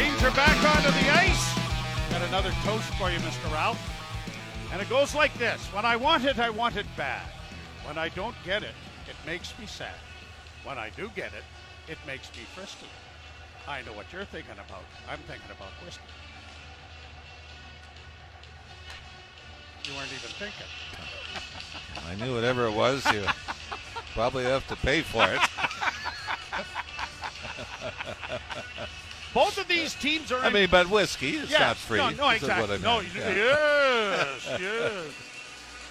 Teams are back onto the ice. Got another toast for you, Mr. Ralph. And it goes like this When I want it, I want it bad. When I don't get it, it makes me sad. When I do get it, it makes me frisky. I know what you're thinking about. I'm thinking about whiskey. You weren't even thinking. I knew whatever it was, you probably have to pay for it. Both of these teams are. I in- mean, but whiskey is Yes, not free. No, no, what I exactly. No, Yeah. yes, yes.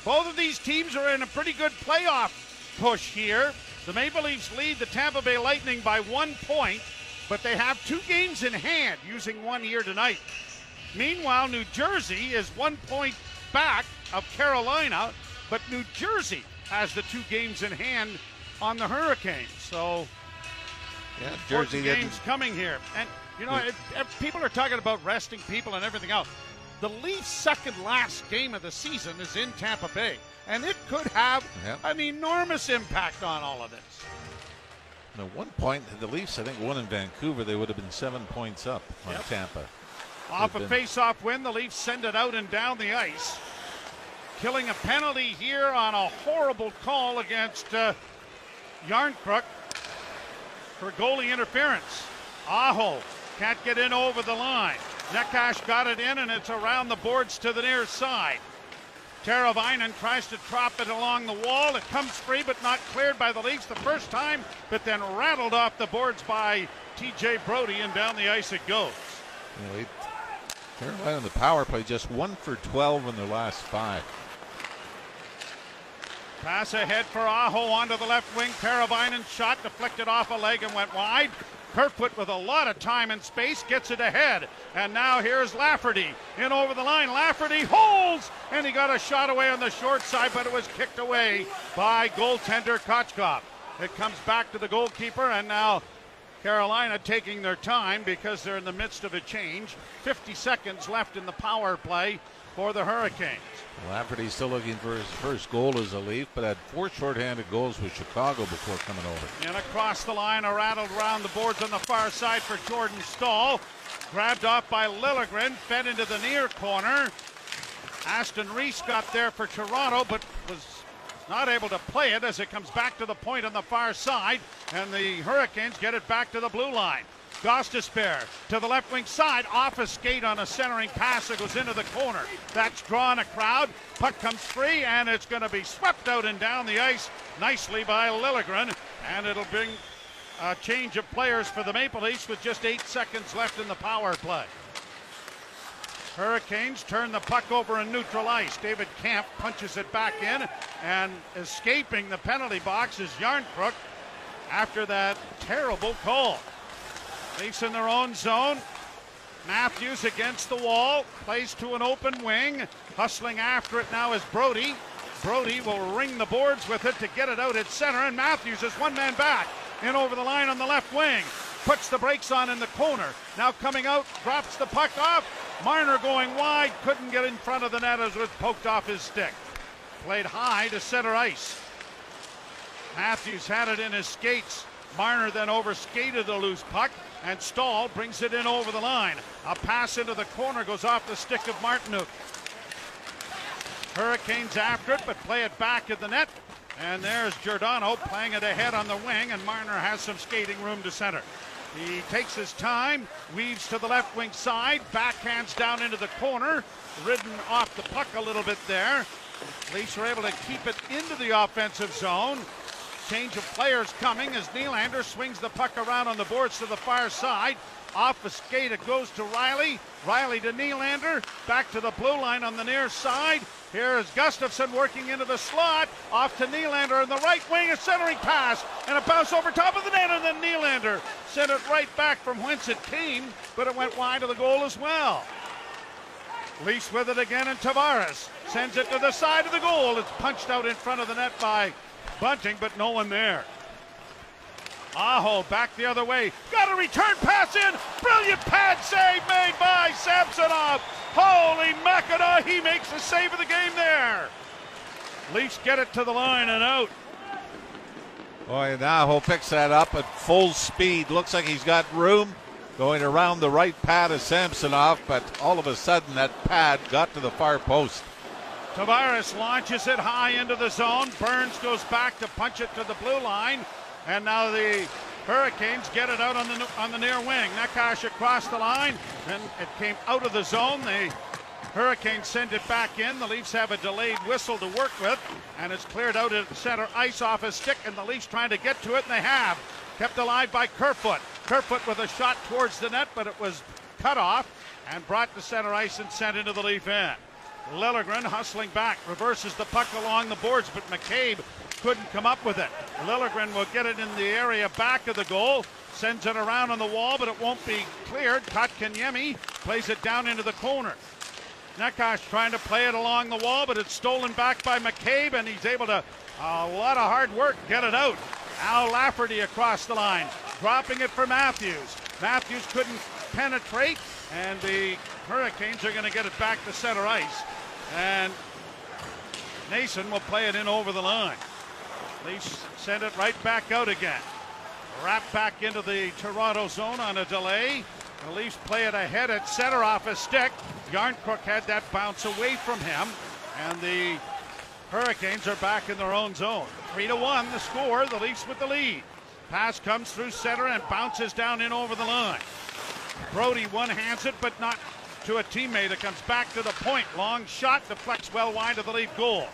Both of these teams are in a pretty good playoff push here. The Maple Leafs lead the Tampa Bay Lightning by one point, but they have two games in hand using one here tonight. Meanwhile, New Jersey is one point back of Carolina, but New Jersey has the two games in hand on the Hurricanes. So Yeah, Jersey games coming here. And, you know, people are talking about resting people and everything else. The Leafs' second last game of the season is in Tampa Bay, and it could have Yep. an enormous impact on all of this. At one point, the Leafs, I think, won in Vancouver. They would have been seven points up on Yep. Tampa. Off a been- face-off win, the Leafs send it out and down the ice, killing a penalty here on a horrible call against uh, Järnkrok for goalie interference. Aho can't get in over the line. Necas got it in, and it's around the boards to the near side. Teravainen tries to drop it along the wall. It comes free, but not cleared by the Leafs the first time, but then rattled off the boards by TJ Brodie, and down the ice it goes. You in the power play just one for 12 in their last five. Pass ahead for Aho onto the left wing. Teravainen shot deflected off a leg and went wide. Kerfoot with a lot of time and space gets it ahead. And now here's Lafferty in over the line. Lafferty holds and he got a shot away on the short side, but it was kicked away by goaltender Kochetkov. It comes back to the goalkeeper and now Carolina taking their time because they're in the midst of a change. 50 seconds left in the power play for the Hurricanes. Lafferty's still looking for his first goal as a Leaf, but had four shorthanded goals with Chicago before coming over. And across the line, a rattled round the boards on the far side for Jordan Staal. Grabbed off by Liljegren, fed into the near corner. Aston Reese got there for Toronto, but was not able to play it as it comes back to the point on the far side. And the Hurricanes get it back to the blue line. Gostisbehere to the left wing side, off a skate on a centering pass that goes into the corner. That's drawn a crowd. Puck comes free, and it's going to be swept out and down the ice nicely by Liljegren. And it'll bring a change of players for the Maple Leafs with just eight seconds left in the power play. Hurricanes turn the puck over in neutral ice. David Kämpf punches it back in, and escaping the penalty box is Järnkrok after that terrible call. Leafs in their own zone. Matthews against the wall, plays to an open wing. Hustling after it now is Brodie. Brodie will ring the boards with it to get it out at center, and Matthews is one man back in over the line on the left wing. Puts the brakes on in the corner. Now coming out, drops the puck off. Marner going wide, couldn't get in front of the net as it was poked off his stick. Played high to center ice. Matthews had it in his skates. Marner then overskated the loose puck, and Staal brings it in over the line. A pass into the corner goes off the stick of Martinook. Hurricanes after it, but play it back at the net. And there's Giordano playing it ahead on the wing, and Marner has some skating room to center. He takes his time, weaves to the left wing side, backhands down into the corner, ridden off the puck a little bit there. Leafs are able to keep it into the offensive zone. Change of players coming as Nylander swings the puck around on the boards to the far side. Off a skate, it goes to Riley. Riley to Nylander. Back to the blue line on the near side. Here is Gustafsson working into the slot. Off to Nylander in the right wing. A centering pass and a bounce over top of the net. And then Nylander sent it right back from whence it came, but it went wide of the goal as well. Leafs with it again, and Tavares sends it to the side of the goal. It's punched out in front of the net by Bunting, but no one there. Aho back the other way. Got a return pass in. Brilliant pad save made by Samsonov. Holy Mackinaw, he makes the save of the game there. Leafs get it to the line and out. Boy, Aho picks that up at full speed. Looks like he's got room. going around the right pad of Samsonov, but all of a sudden that pad got to the far post. Tavares launches it high into the zone. Burns goes back to punch it to the blue line. And now the Hurricanes get it out on the on the near wing. Necas across the line, and it came out of the zone. The Hurricanes send it back in. The Leafs have a delayed whistle to work with, and it's cleared out at center ice off a stick, and the Leafs trying to get to it, and they have. Kept alive by Kerfoot. Kerfoot with a shot towards the net, but it was cut off and brought to center ice and sent into the Leaf end. Liljegren hustling back, reverses the puck along the boards, but McCabe couldn't come up with it. Liljegren will get it in the area back of the goal, sends it around on the wall, but it won't be cleared. Kotkaniemi plays it down into the corner. Necas trying to play it along the wall, but it's stolen back by McCabe, and he's able to, a lot of hard work, get it out. Al Lafferty across the line, dropping it for Matthews. Matthews couldn't penetrate, and the Hurricanes are going to get it back to center ice. And Nason will play it in over the line. Leafs send it right back out again. Wrap back into the Toronto zone on a delay. The Leafs play it ahead at center off a stick. Järnkrok had that bounce away from him, and the Hurricanes are back in their own zone. Three to one, the score. The Leafs with the lead. Pass comes through center and bounces down in over the line. Brodie one hands it, but not to a teammate. that comes back to the point. Long shot deflects well wide of the Leaf goal.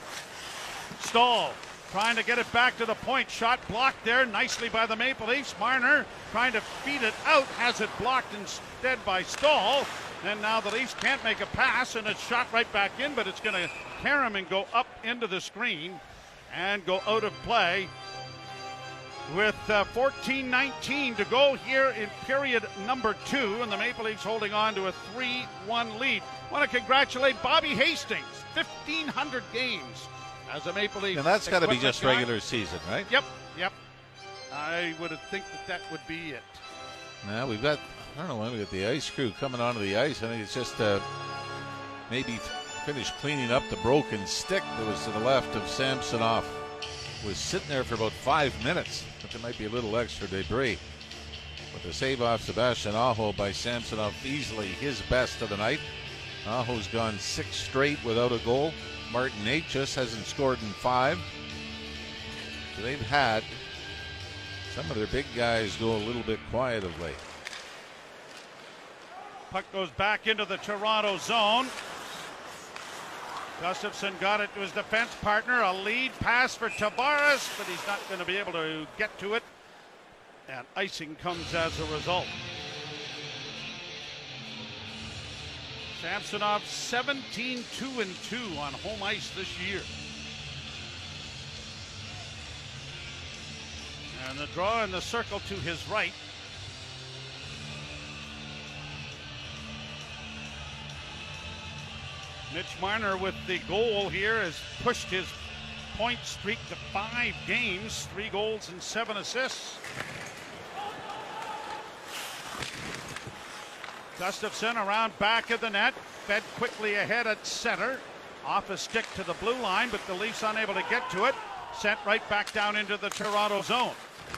Staal trying to get it back to the point. Shot blocked there nicely by the Maple Leafs. Marner trying to feed it out, has it blocked instead by Staal. And now the Leafs can't make a pass, and it's shot right back in, but it's going to him and go up into the screen and go out of play with 14-19 uh, to go here in period number two, and the Maple Leafs holding on to a 3-1 lead. Want to congratulate Bobby Hastings, 1,500 games as a Maple Leaf. And that's got to be just guy. regular season, right? Yep, yep. I would think that that would be it. Now we've got, I don't know when we got the ice crew coming onto the ice. I think it's just uh, maybe finish cleaning up the broken stick that was to the left of Samsonov. Was sitting there for about five minutes, but there might be a little extra debris. But the save off Sebastian Aho by Samsonov, easily his best of the night. Aho's gone six straight without a goal. Martin Necas hasn't scored in five. So they've had some of their big guys go a little bit quiet of late. Puck goes back into the Toronto zone. Gustafsson got it to his defense partner. A lead pass for Tavares, but he's not going to be able to get to it. And icing comes as a result. Samsonov 17 2 and 2 on home ice this year. And the draw in the circle to his right. Mitch Marner with the goal here has pushed his point streak to five games, three goals and seven assists. Gustafsson around back of the net, fed quickly ahead at center. Off a stick to the blue line, but the Leafs unable to get to it. Sent right back down into the Toronto zone.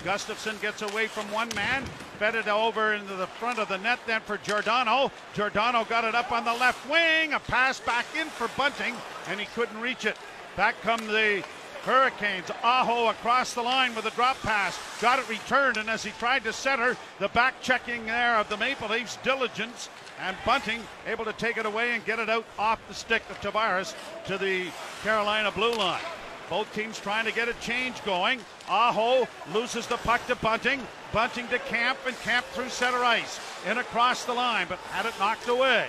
Gustafsson gets away from one man, fed it over into the front of the net then for Giordano. Giordano got it up on the left wing, a pass back in for Bunting, and he couldn't reach it. Back come the Hurricanes. Aho across the line with a drop pass. Got it returned, and as he tried to center, the back checking there of the Maple Leafs, diligence, and Bunting able to take it away and get it out off the stick of Tavares to the Carolina blue line. Both teams trying to get a change going. Aho loses the puck to Bunting. Bunting to Kämpf, and Kämpf through center ice. In across the line, but had it knocked away.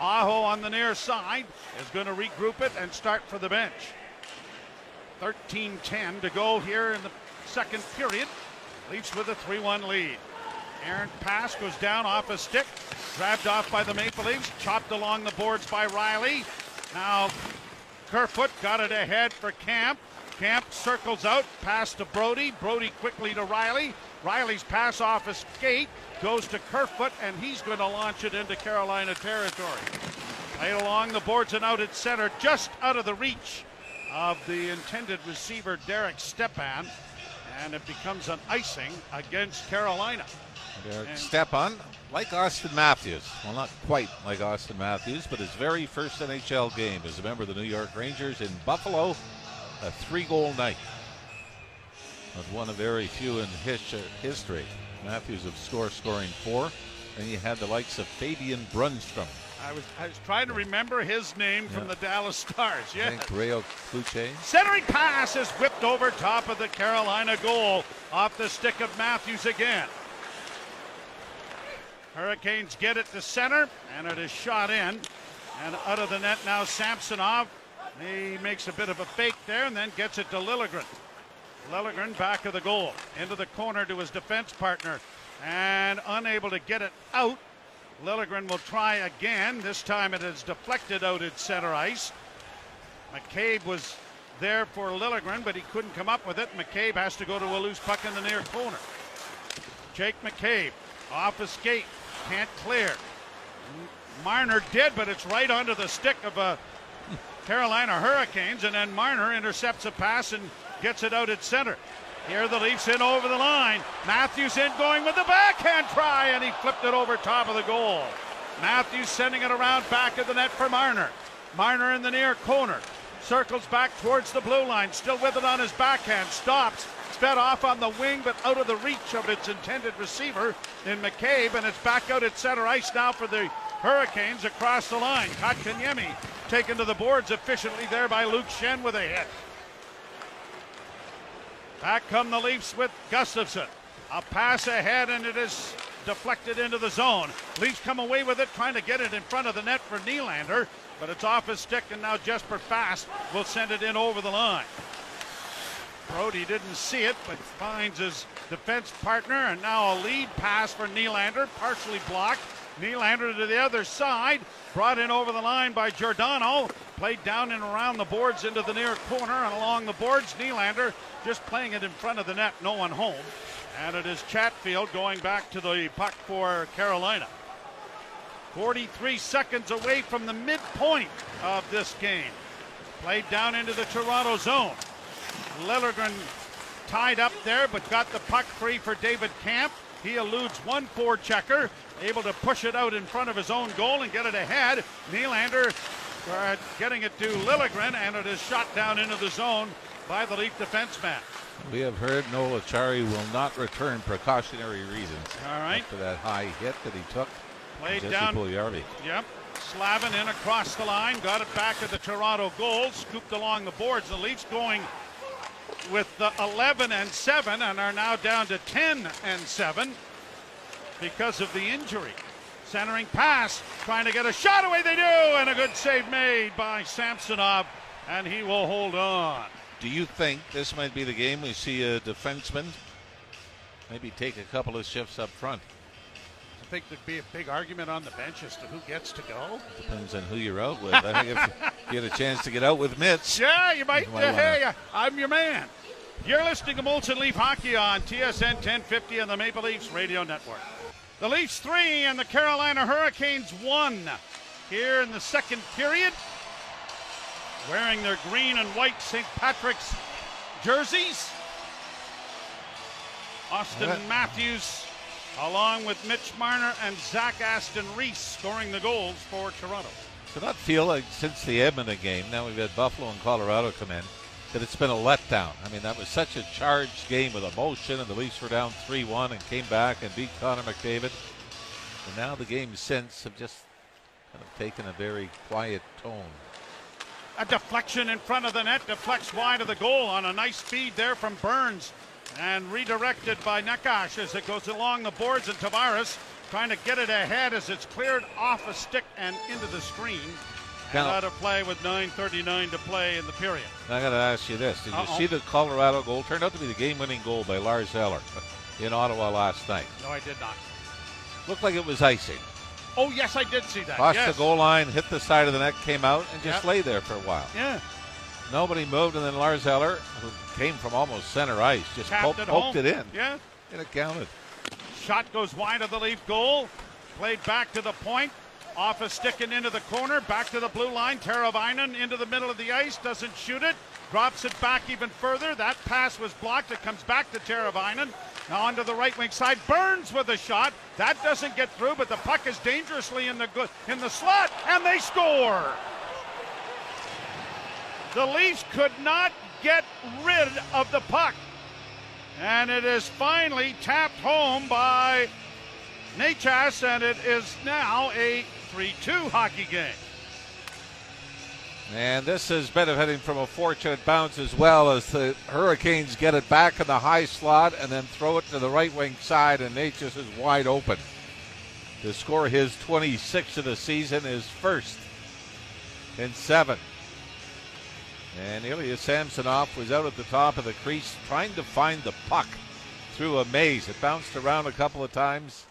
Aho on the near side is going to regroup it and start for the bench. 13 10 to go here in the second period. Leafs with a 3 1 lead. Aaron pass goes down off a stick, grabbed off by the Maple Leafs, chopped along the boards by Riley. Now Kerfoot got it ahead for Kämpf. Kämpf circles out, pass to Brody. Brodie quickly to Riley. Riley's pass off a skate goes to Kerfoot, and he's going to launch it into Carolina territory. Played along the boards and out at center, just out of the reach of the intended receiver, Derek Stepan, and it becomes an icing against Carolina. Derek And- Stepan, like Auston Matthews. Well, not quite like Auston Matthews, but his very first NHL game as a member of the New York Rangers in Buffalo, a three goal night. Was one of very few in his, history. Matthews of score scoring four. and you had the likes of Fabian Brunnström. I was I was trying to remember his name from the Dallas Stars. Yeah. I Yeah. think Réal Cloutier. Centering pass is whipped over top of the Carolina goal off the stick of Matthews again. Hurricanes get it to center, and it is shot in. And out of the net now, Samsonov. He makes a bit of a fake there and then gets it to Liljegren. Liljegren back of the goal, into the corner to his defense partner, and unable to get it out. Liljegren will try again. This time it is deflected out at center ice. McCabe was there for Liljegren, but he couldn't come up with it. McCabe has to go to a loose puck in the near corner. Jake McCabe off a skate, can't clear. Marner did, but it's right onto the stick of a Carolina Hurricanes, and then Marner intercepts a pass and gets it out at center. Here the Leafs in over the line. Matthews in going with the backhand try, and he flipped it over top of the goal. Matthews sending it around back of the net for Marner. Marner in the near corner. Circles back towards the blue line, still with it on his backhand. Stops. Sped off on the wing, but out of the reach of its intended receiver in McCabe, and it's back out at center ice now for the Hurricanes across the line. Kotkaniemi taken to the boards efficiently there by Luke Schenn with a hit. Back come the Leafs with Gustafsson. A pass ahead, and it is deflected into the zone. Leafs come away with it, trying to get it in front of the net for Nylander, but it's off his stick, and now Jesper Fast will send it in over the line. Brodie didn't see it, but finds his defense partner, and now a lead pass for Nylander, partially blocked. Nylander to the other side, brought in over the line by Giordano, played down and around the boards into the near corner and along the boards. Nylander just playing it in front of the net, no one home. And it is Chatfield going back to the puck for Carolina. 43 seconds away from the midpoint of this game. Played down into the Toronto zone. Liljegren tied up there, but got the puck free for David Kämpf. He eludes one four checker, able to push it out in front of his own goal and get it ahead. Nylander uh, getting it to Liljegren, and it is shot down into the zone by the Leaf defenseman. We have heard Noel Acciari will not return precautionary reasons. All right. After that high hit that he took. Played Jesse down. Puljujarvi. Yep. Slavin in across the line, got it back at the Toronto goal, scooped along the boards. The Leafs going with the 11 and 7 and are now down to 10 and 7 because of the injury. Centering pass, trying to get a shot away. They do, and a good save made by Samsonov, and he will hold on. Do you think this might be the game we see a defenseman maybe take a couple of shifts up front? I think there'd be a big argument on the bench as to who gets to go. Depends on who you're out with. I think if get a chance to get out with Mitch, Yeah, you might. You uh, hey, wanna- I'm your man. You're listening to Molson Leaf Hockey on TSN 1050 and the Maple Leafs Radio Network. The Leafs three and the Carolina Hurricanes one here in the second period. Wearing their green and white St. Patrick's jerseys. Auston. Matthews, along with Mitch Marner and Zach Aston Reese, scoring the goals for Toronto. It not feel like since the Edmonton game, now we've had Buffalo and Colorado come in, that it's been a letdown? I mean, that was such a charged game with emotion, and the Leafs were down 3 1 and came back and beat Connor McDavid. And now the games since have just kind of taken a very quiet tone. A deflection in front of the net, deflects wide of the goal on a nice feed there from Burns. And redirected by Necas as it goes along the boards, and Tavares trying to get it ahead as it's cleared off a stick and into the screen. And Now- out of play with 9.39 to play in the period. I got to ask you this: Did you Uh-oh. see the Colorado goal? Turned out to be the game-winning goal by Lars Eller in Ottawa last night. No, I did not. Looked like it was icing. Oh, yes, I did see that. Crossed yes. the goal line, hit the side of the net, came out, and just Yep. lay there for a while. Yeah, Nobody moved, and then Lars Eller, who came from almost center ice, just tapped poked, it poked it in, Yeah, and it counted. Shot goes wide of the Leaf goal. Played back to the point. Off a stick and into the corner. Back to the blue line. Teravainen into the middle of the ice. Doesn't shoot it. Drops it back even further. That pass was blocked. It comes back to Teravainen. Now onto the right wing side. Burns with a shot. That doesn't get through, but the puck is dangerously in the good in the slot, and they score. The Leafs could not get rid of the puck. And it is finally tapped home by Necas, and it is now a 3 2 hockey game. And this is benefiting from a fortunate bounce as well as the Hurricanes get it back in the high slot and then throw it to the right wing side, and Necas is wide open to score his 26th of the season, his first in seven. And Ilya Samsonov was out at the top of the crease trying to find the puck through a maze. It bounced around a couple of times,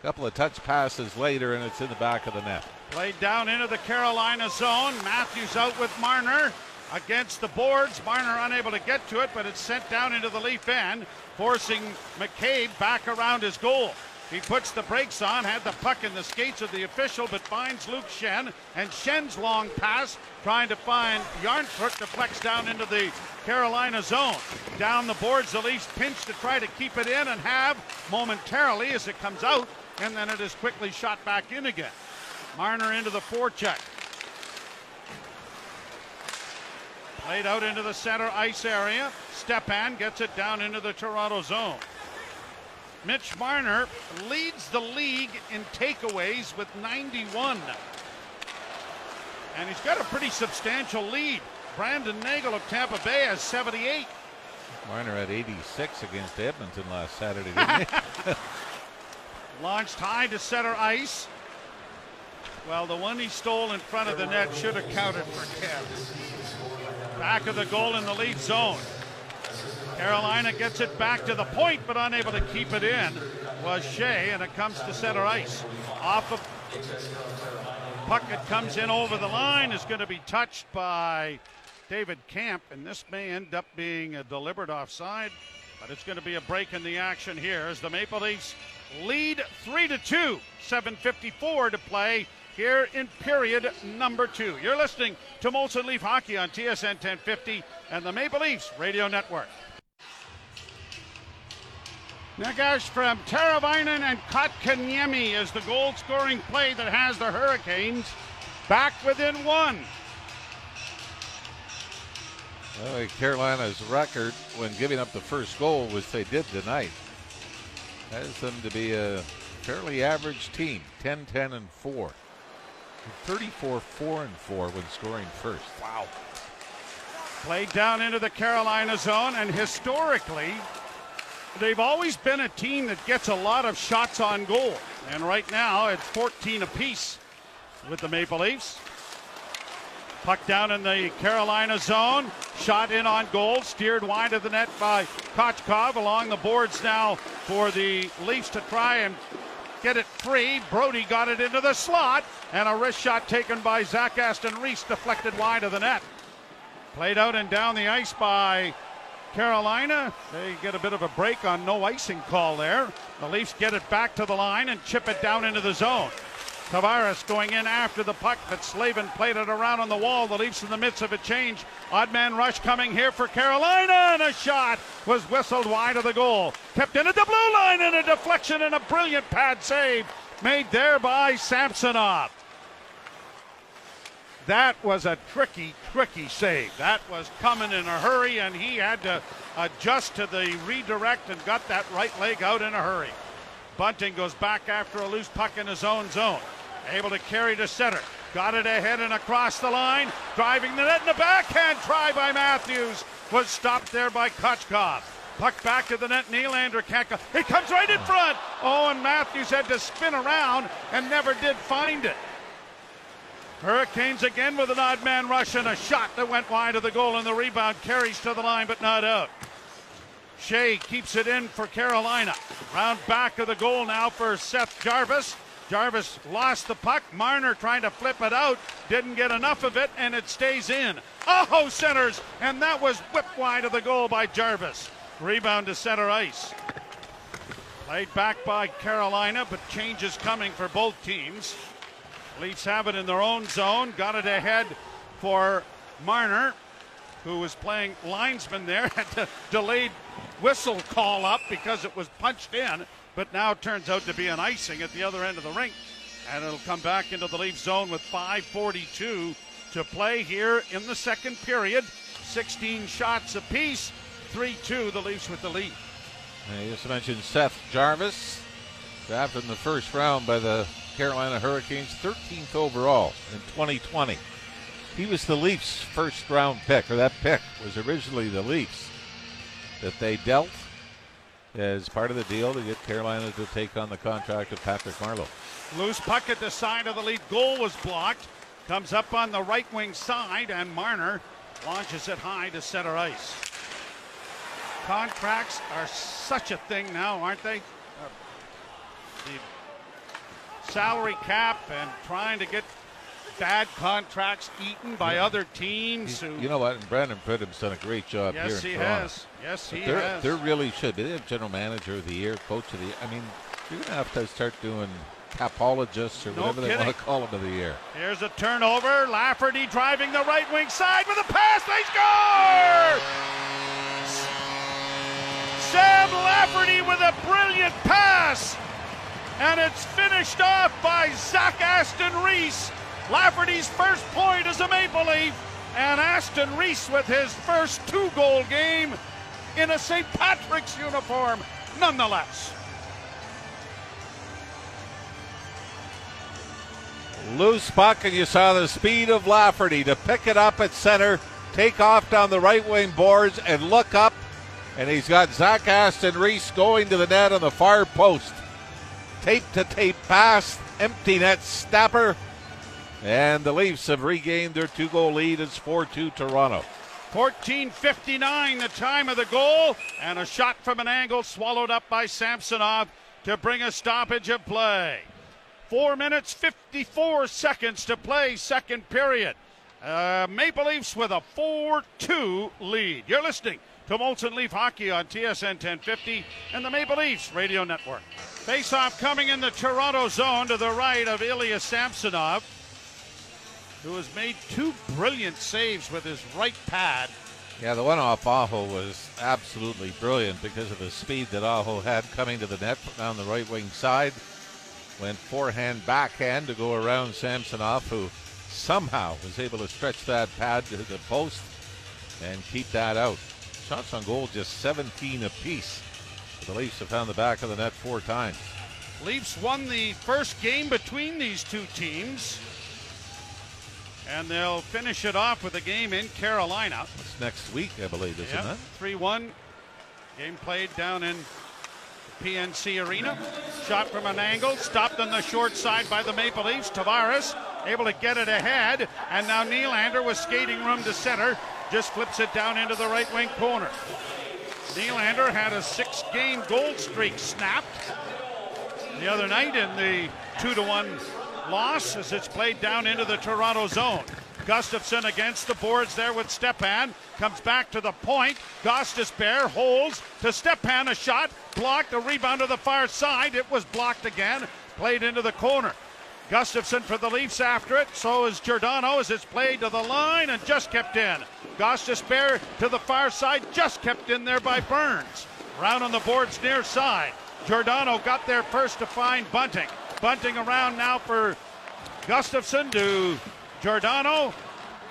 a couple of touch passes later, and it's in the back of the net. Played down into the Carolina zone. Matthews out with Marner against the boards. Marner unable to get to it, but it's sent down into the Leaf end, forcing McCabe back around his goal. He puts the brakes on, had the puck in the skates of the official, but finds Luke Schenn. And Schenn's long pass trying to find Järnkrok deflects down into the Carolina zone. Down the boards, the Leafs pinch to try to keep it in and have momentarily as it comes out, and then it is quickly shot back in again. Marner into the forecheck. Played out into the center ice area. Stepan gets it down into the Toronto zone. Mitch Marner leads the league in takeaways with 91. And he's got a pretty substantial lead. Brandon Hagel of Tampa Bay has 78. Marner had 86 against Edmonton last Saturday. Launched high to center ice. Well, the one he stole in front of the net should have counted for Kev. Back of the goal in the lead zone. Carolina gets it back to the point, but unable to keep it in was Skjei, and it comes to center ice. Off of puck, it comes in over the line, is going to be touched by David Kämpf, and this may end up being a deliberate offside, but it's going to be a break in the action here as the Maple Leafs lead 3 to 2, 7.54 to play here in period number two. You're listening to Molson Leaf Hockey on TSN 1050 and the Maple Leafs Radio Network. Necas from Teravainen and Kotkaniemi is the goal scoring play that has the Hurricanes back within one. Well, Carolina's record when giving up the first goal which they did tonight. Has them to be a fairly average team 10 10 and 4. 34 4 and 4 when scoring first. Wow. Played down into the Carolina zone, and historically, they've always been a team that gets a lot of shots on goal. And right now, it's 14 apiece with the Maple Leafs. Puck down in the Carolina zone. Shot in on goal. Steered wide of the net by Kochetkov. Along the boards now for the Leafs to try and get it free. Brodie got it into the slot. And a wrist shot taken by Zach Aston Reese deflected wide of the net. Played out and down the ice by Carolina. They get a bit of a break on no icing call there. The Leafs get it back to the line and chip it down into the zone. Tavares going in after the puck, but Slavin played it around on the wall. The Leafs in the midst of a change. Odd man rush coming here for Carolina, and a shot was whistled wide of the goal. Kept in at the blue line, and a deflection and a brilliant pad save made there by Samsonov. That was a tricky, tricky save. That was coming in a hurry, and he had to adjust to the redirect and got that right leg out in a hurry. Bunting goes back after a loose puck in his own zone. Able to carry to center. Got it ahead and across the line. Driving the net in the backhand try by Matthews. Was stopped there by Kochetkov. Puck back to the net. Nylander can't go. He comes right in front. Oh, and Matthews had to spin around and never did find it. Hurricanes again with an odd man rush and a shot that went wide of the goal and the rebound carries to the line but not out. Skjei keeps it in for Carolina. Round back of the goal now for Seth Jarvis. Jarvis lost the puck. Marner trying to flip it out. Didn't get enough of it, and it stays in. Aho centers, and that was whipped wide of the goal by Jarvis. Rebound to center ice. Played back by Carolina, but changes coming for both teams. Leafs have it in their own zone. Got it ahead for Marner, who was playing linesman there. Had the delayed whistle call up because it was punched in, but now turns out to be an icing at the other end of the rink. And it'll come back into the Leaf zone with 5.42 to play here in the second period. 16 shots apiece, 3 2, the Leafs with the lead. I just mentioned Seth Jarvis, drafted in the first round by the Carolina Hurricanes, 13th overall in 2020. He was the Leafs' first round pick, or that pick was originally the Leafs that they dealt as part of the deal to get Carolina to take on the contract of Patrick Marleau. Loose puck at the side of the lead goal was blocked. Comes up on the right wing side, and Marner launches it high to center ice. Contracts are such a thing now, aren't they? Uh, the salary cap and trying to get bad contracts eaten by yeah. other teams. Who, you know what? And Brandon Pridham's done a great job yes, here. Yes, he has. Yes, he there, has. There really should be. They have general manager of the year, coach of the year. I mean, you're going to have to start doing capologists or no whatever kidding. they want to call them of the year. Here's a turnover. Lafferty driving the right wing side with a pass. They score! Sam Lafferty with a brilliant pass. And it's finished off by Zach Aston Reese. Lafferty's first point as a Maple Leaf. And Aston Reese with his first two goal game in a St. Patrick's uniform, nonetheless. Loose puck, and you saw the speed of Lafferty to pick it up at center, take off down the right wing boards, and look up. And he's got Zach Aston Reese going to the net on the far post. Tape to tape pass, empty net snapper. And the Leafs have regained their two goal lead. It's 4 2 Toronto. 14.59 the time of the goal, and a shot from an angle swallowed up by Samsonov to bring a stoppage of play. Four minutes, 54 seconds to play, second period. Uh, Maple Leafs with a 4 2 lead. You're listening to Molson Leaf Hockey on TSN 1050 and the Maple Leafs Radio Network. Face off coming in the Toronto zone to the right of Ilya Samsonov, who has made two brilliant saves with his right pad. Yeah, the one off Aho was absolutely brilliant because of the speed that Aho had coming to the net down the right wing side. Went forehand, backhand to go around Samsonov, who somehow was able to stretch that pad to the post and keep that out. Shots on goal just 17 apiece. The Leafs have found the back of the net four times. Leafs won the first game between these two teams. And they'll finish it off with a game in Carolina. It's next week, I believe, isn't yep. it? 3 1. Game played down in PNC Arena. Shot from an angle, stopped on the short side by the Maple Leafs. Tavares able to get it ahead, and now Nylander with skating room to center just flips it down into the right wing corner. Nylander had a six game gold streak snapped the other night in the 2 to 1 loss as it's played down into the Toronto zone. Gustafsson against the boards there with Stepan. Comes back to the point. Gostisbehere holds to Stepan. A shot blocked. A rebound to the far side. It was blocked again. Played into the corner. Gustafsson for the Leafs after it. So is Giordano as it's played to the line and just kept in. Gostisbehere to the far side. Just kept in there by Burns. Round on the boards near side. Giordano got there first to find Bunting. Bunting around now for Gustafsson to Giordano,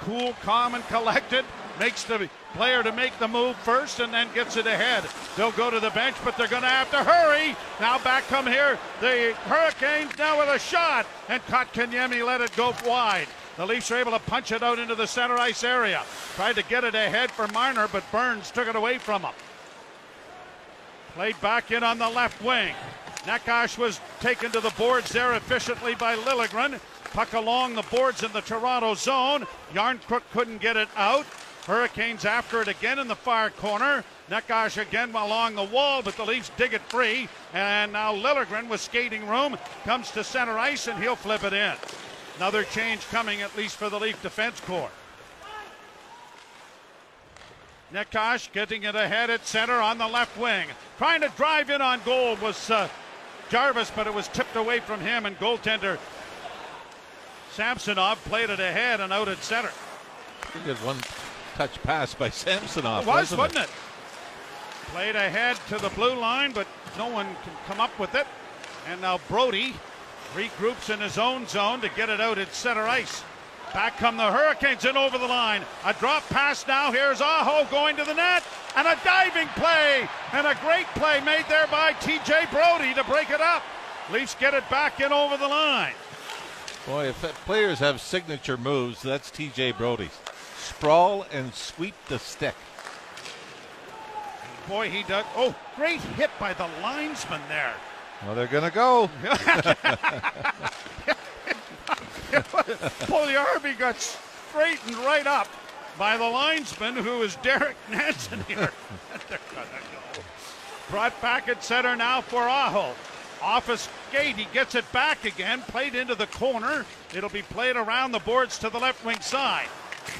cool, calm, and collected, makes the player to make the move first and then gets it ahead. They'll go to the bench, but they're going to have to hurry. Now back come here. The Hurricanes now with a shot, and Kotkaniemi let it go wide. The Leafs are able to punch it out into the center ice area. Tried to get it ahead for Marner, but Burns took it away from him. Played back in on the left wing. Necas was taken to the boards there efficiently by Liljegren. Puck along the boards in the Toronto zone. Järnkrok couldn't get it out. Hurricanes after it again in the far corner. Necas again along the wall, but the Leafs dig it free. And now Liljegren with skating room comes to center ice and he'll flip it in. Another change coming at least for the Leaf defense corps. Necas getting it ahead at center on the left wing. Trying to drive in on goal was uh, Jarvis, but it was tipped away from him, and goaltender Samsonov played it ahead and out at center. Good one touch pass by Samsonov. It was, wasn't, wasn't it? Played ahead to the blue line, but no one can come up with it. And now Brody regroups in his own zone to get it out at center ice. Back come the Hurricanes in over the line. A drop pass now. Here's Aho going to the net. And a diving play. And a great play made there by TJ Brodie to break it up. Leafs get it back in over the line. Boy, if players have signature moves, that's TJ Brodie's. Sprawl and sweep the stick. Boy, he does. Oh, great hit by the linesman there. Well, they're going to go. Puljujarvi got straightened right up by the linesman, who is Derek Nansen here. they're going to go. Brought back at center now for Aho. Off a skate, he gets it back again, played into the corner. It'll be played around the boards to the left wing side.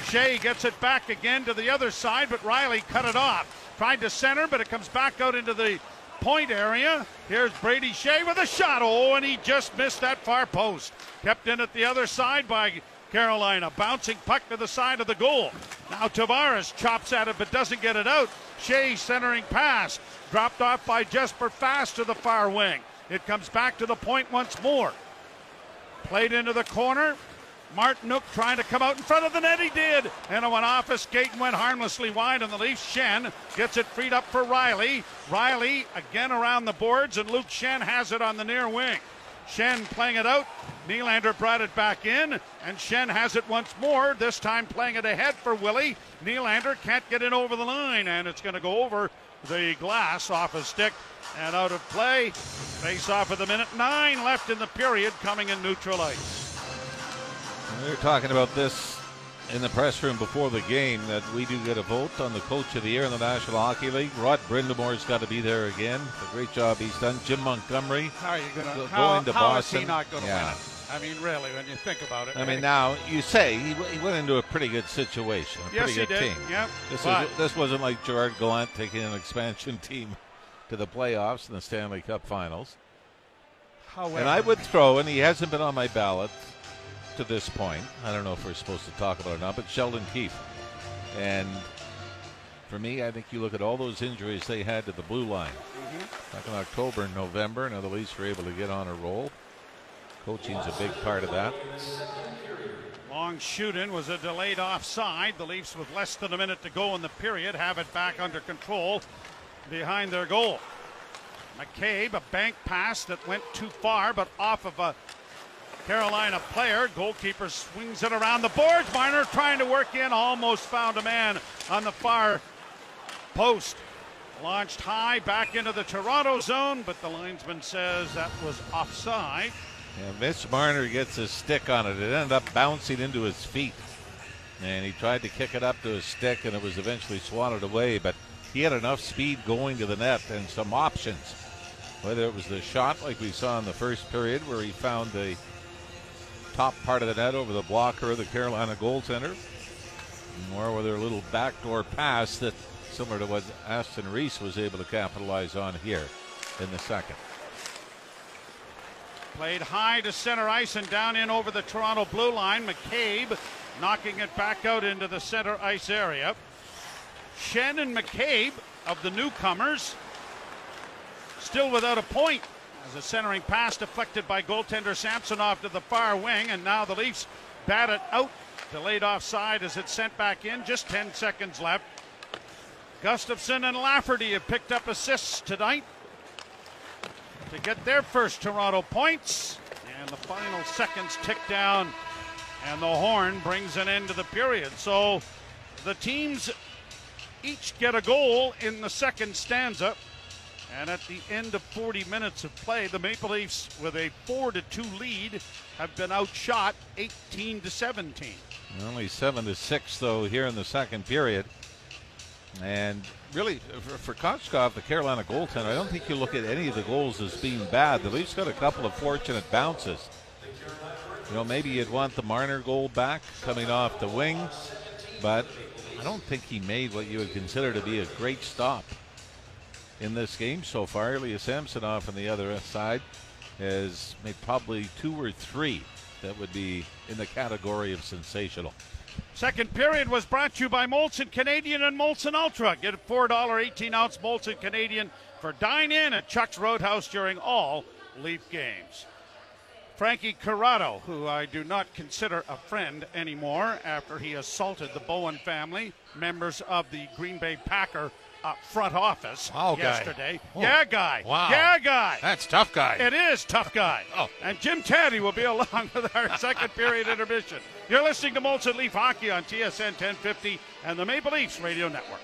Skjei gets it back again to the other side, but Riley cut it off. Tried to center, but it comes back out into the point area. Here's Brady Skjei with a shot. Oh, and he just missed that far post. Kept in at the other side by Carolina. Bouncing puck to the side of the goal. Now Tavares chops at it but doesn't get it out. Skjei centering pass. Dropped off by Jesper Fast to the far wing. It comes back to the point once more. Played into the corner. Martinook trying to come out in front of the net. He did. And it went off his skate and went harmlessly wide on the Leafs. Schenn gets it freed up for Riley. Riley again around the boards, and Luke Schenn has it on the near wing. Schenn playing it out. Nylander brought it back in, and Schenn has it once more, this time playing it ahead for Willie. Nylander can't get it over the line, and it's going to go over the glass off a stick and out of play. Face off of the minute nine left in the period coming in neutral ice. We were talking about this in the press room before the game that we do get a vote on the coach of the year in the National Hockey League. Rod Brind'Amour's got to be there again. A great job he's done. Jim Montgomery. How are you going Go- to how, to how Boston. is he not going to Yeah. win it? I mean, really, when you think about it. I mean, now you say he, he went into a pretty good situation, a yes, pretty good did. team. Yep. This is this wasn't like Gerard Gallant taking an expansion team to the playoffs and the Stanley Cup Finals. however, And I would throw, and he hasn't been on my ballot to this point. I don't know if we're supposed to talk about it or not, but Sheldon Keefe. And for me, I think you look at all those injuries they had to the blue line mm-hmm. back in October and November. Now the Leafs were able to get on a roll. Coaching's a big part of that. Long shoot in was a delayed offside. The Leafs, with less than a minute to go in the period, have it back under control behind their goal. McCabe, a bank pass that went too far, but off of a Carolina player. Goalkeeper swings it around the boards. Marner trying to work in, almost found a man on the far post. Launched high back into the Toronto zone, but the linesman says that was offside. And Mitch Marner gets his stick on it. It ended up bouncing into his feet. And he tried to kick it up to his stick, and it was eventually swatted away. But he had enough speed going to the net and some options. Whether it was the shot like we saw in the first period, where he found the top part of the net over the blocker of the Carolina goaltender, More with a little backdoor pass that, similar to what Aston Reese was able to capitalize on here in the second. Played high to center ice and down in over the Toronto blue line. McCabe knocking it back out into the center ice area. Shannon McCabe of the newcomers still without a point as a centering pass deflected by goaltender Samsonov to the far wing, and now the Leafs bat it out. Delayed offside as it's sent back in. Just 10 seconds left. Gustafsson and Lafferty have picked up assists tonight to get their first Toronto points. And the final seconds tick down, and the horn brings an end to the period. So the teams each get a goal in the second stanza. And at the end of 40 minutes of play, the Maple Leafs, with a 4 to 2 lead, have been outshot 18 to 17. Only seven to six though here in the second period, and really for, for the Carolina goaltender, I don't think you look at any of the goals as being bad. The Leafs got a couple of fortunate bounces. You know, maybe you'd want the Marner goal back coming off the wing, but I don't think he made what you would consider to be a great stop in this game so far. Ilya Samsonov on the other side has made probably two or three that would be in the category of sensational. Second period was brought to you by Molson Canadian and Molson Ultra. Get a $4 18 ounce Molson Canadian for dine in at Chuck's Roadhouse during all Leaf games. Frankie Corrado, who I do not consider a friend anymore after he assaulted the Bowen family, members of the Green Bay Packer uh, front office Wow, guy. yesterday. Oh. Yeah, guy. Wow. Yeah, guy. That's tough guy. It is tough guy. Oh. And Jim Taddy will be along with our second period intermission. You're listening to Molson Leaf Hockey on TSN 1050 and the Maple Leafs Radio Network.